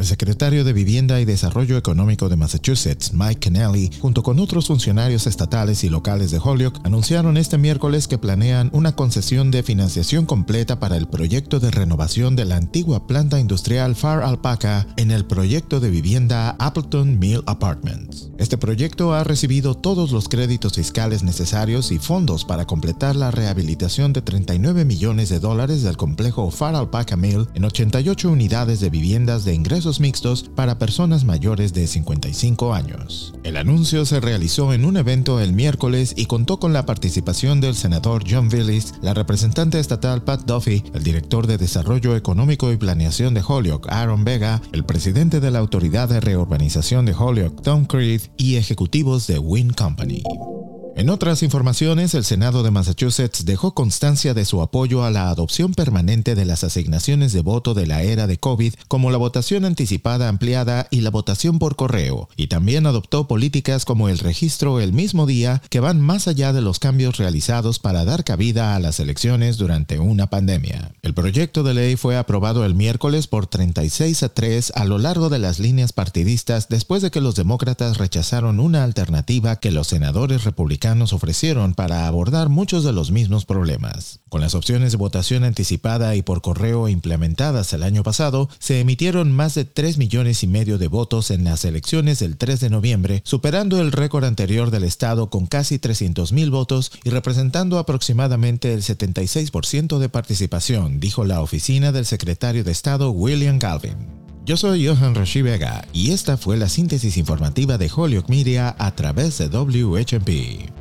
El secretario de Vivienda y Desarrollo Económico de Massachusetts, Mike Kennelly, junto con otros funcionarios estatales y locales de Holyoke, anunciaron este miércoles que planean una concesión de financiación completa para el proyecto de renovación de la antigua planta industrial Far Alpaca en el proyecto de vivienda Appleton Mill Apartments. Este proyecto ha recibido todos los créditos fiscales necesarios y fondos para completar la rehabilitación de 39 millones de dólares del complejo Far Alpaca Mill en 88 unidades de viviendas de ingresos mixtos para personas mayores de 55 años. El anuncio se realizó en un evento el miércoles y contó con la participación del senador John Willis, la representante estatal Pat Duffy, el director de Desarrollo Económico y Planeación de Holyoke, Aaron Vega, el presidente de la Autoridad de Reurbanización de Holyoke, Tom Creed, y ejecutivos de Win Company. En otras informaciones, el Senado de Massachusetts dejó constancia de su apoyo a la adopción permanente de las asignaciones de voto de la era de COVID, como la votación anticipada ampliada y la votación por correo, y también adoptó políticas como el registro el mismo día que van más allá de los cambios realizados para dar cabida a las elecciones durante una pandemia. El proyecto de ley fue aprobado el miércoles por 36 a 3 a lo largo de las líneas partidistas después de que los demócratas rechazaron una alternativa que los senadores republicanos nos ofrecieron para abordar muchos de los mismos problemas. Con las opciones de votación anticipada y por correo implementadas el año pasado, se emitieron más de 3 millones y medio de votos en las elecciones del 3 de noviembre, superando el récord anterior del estado con casi 300 mil votos y representando aproximadamente el 76% de participación, dijo la oficina del secretario de Estado William Galvin. Yo soy Johan Rashi Vega y esta fue la síntesis informativa de Holyoke Media a través de WHMP.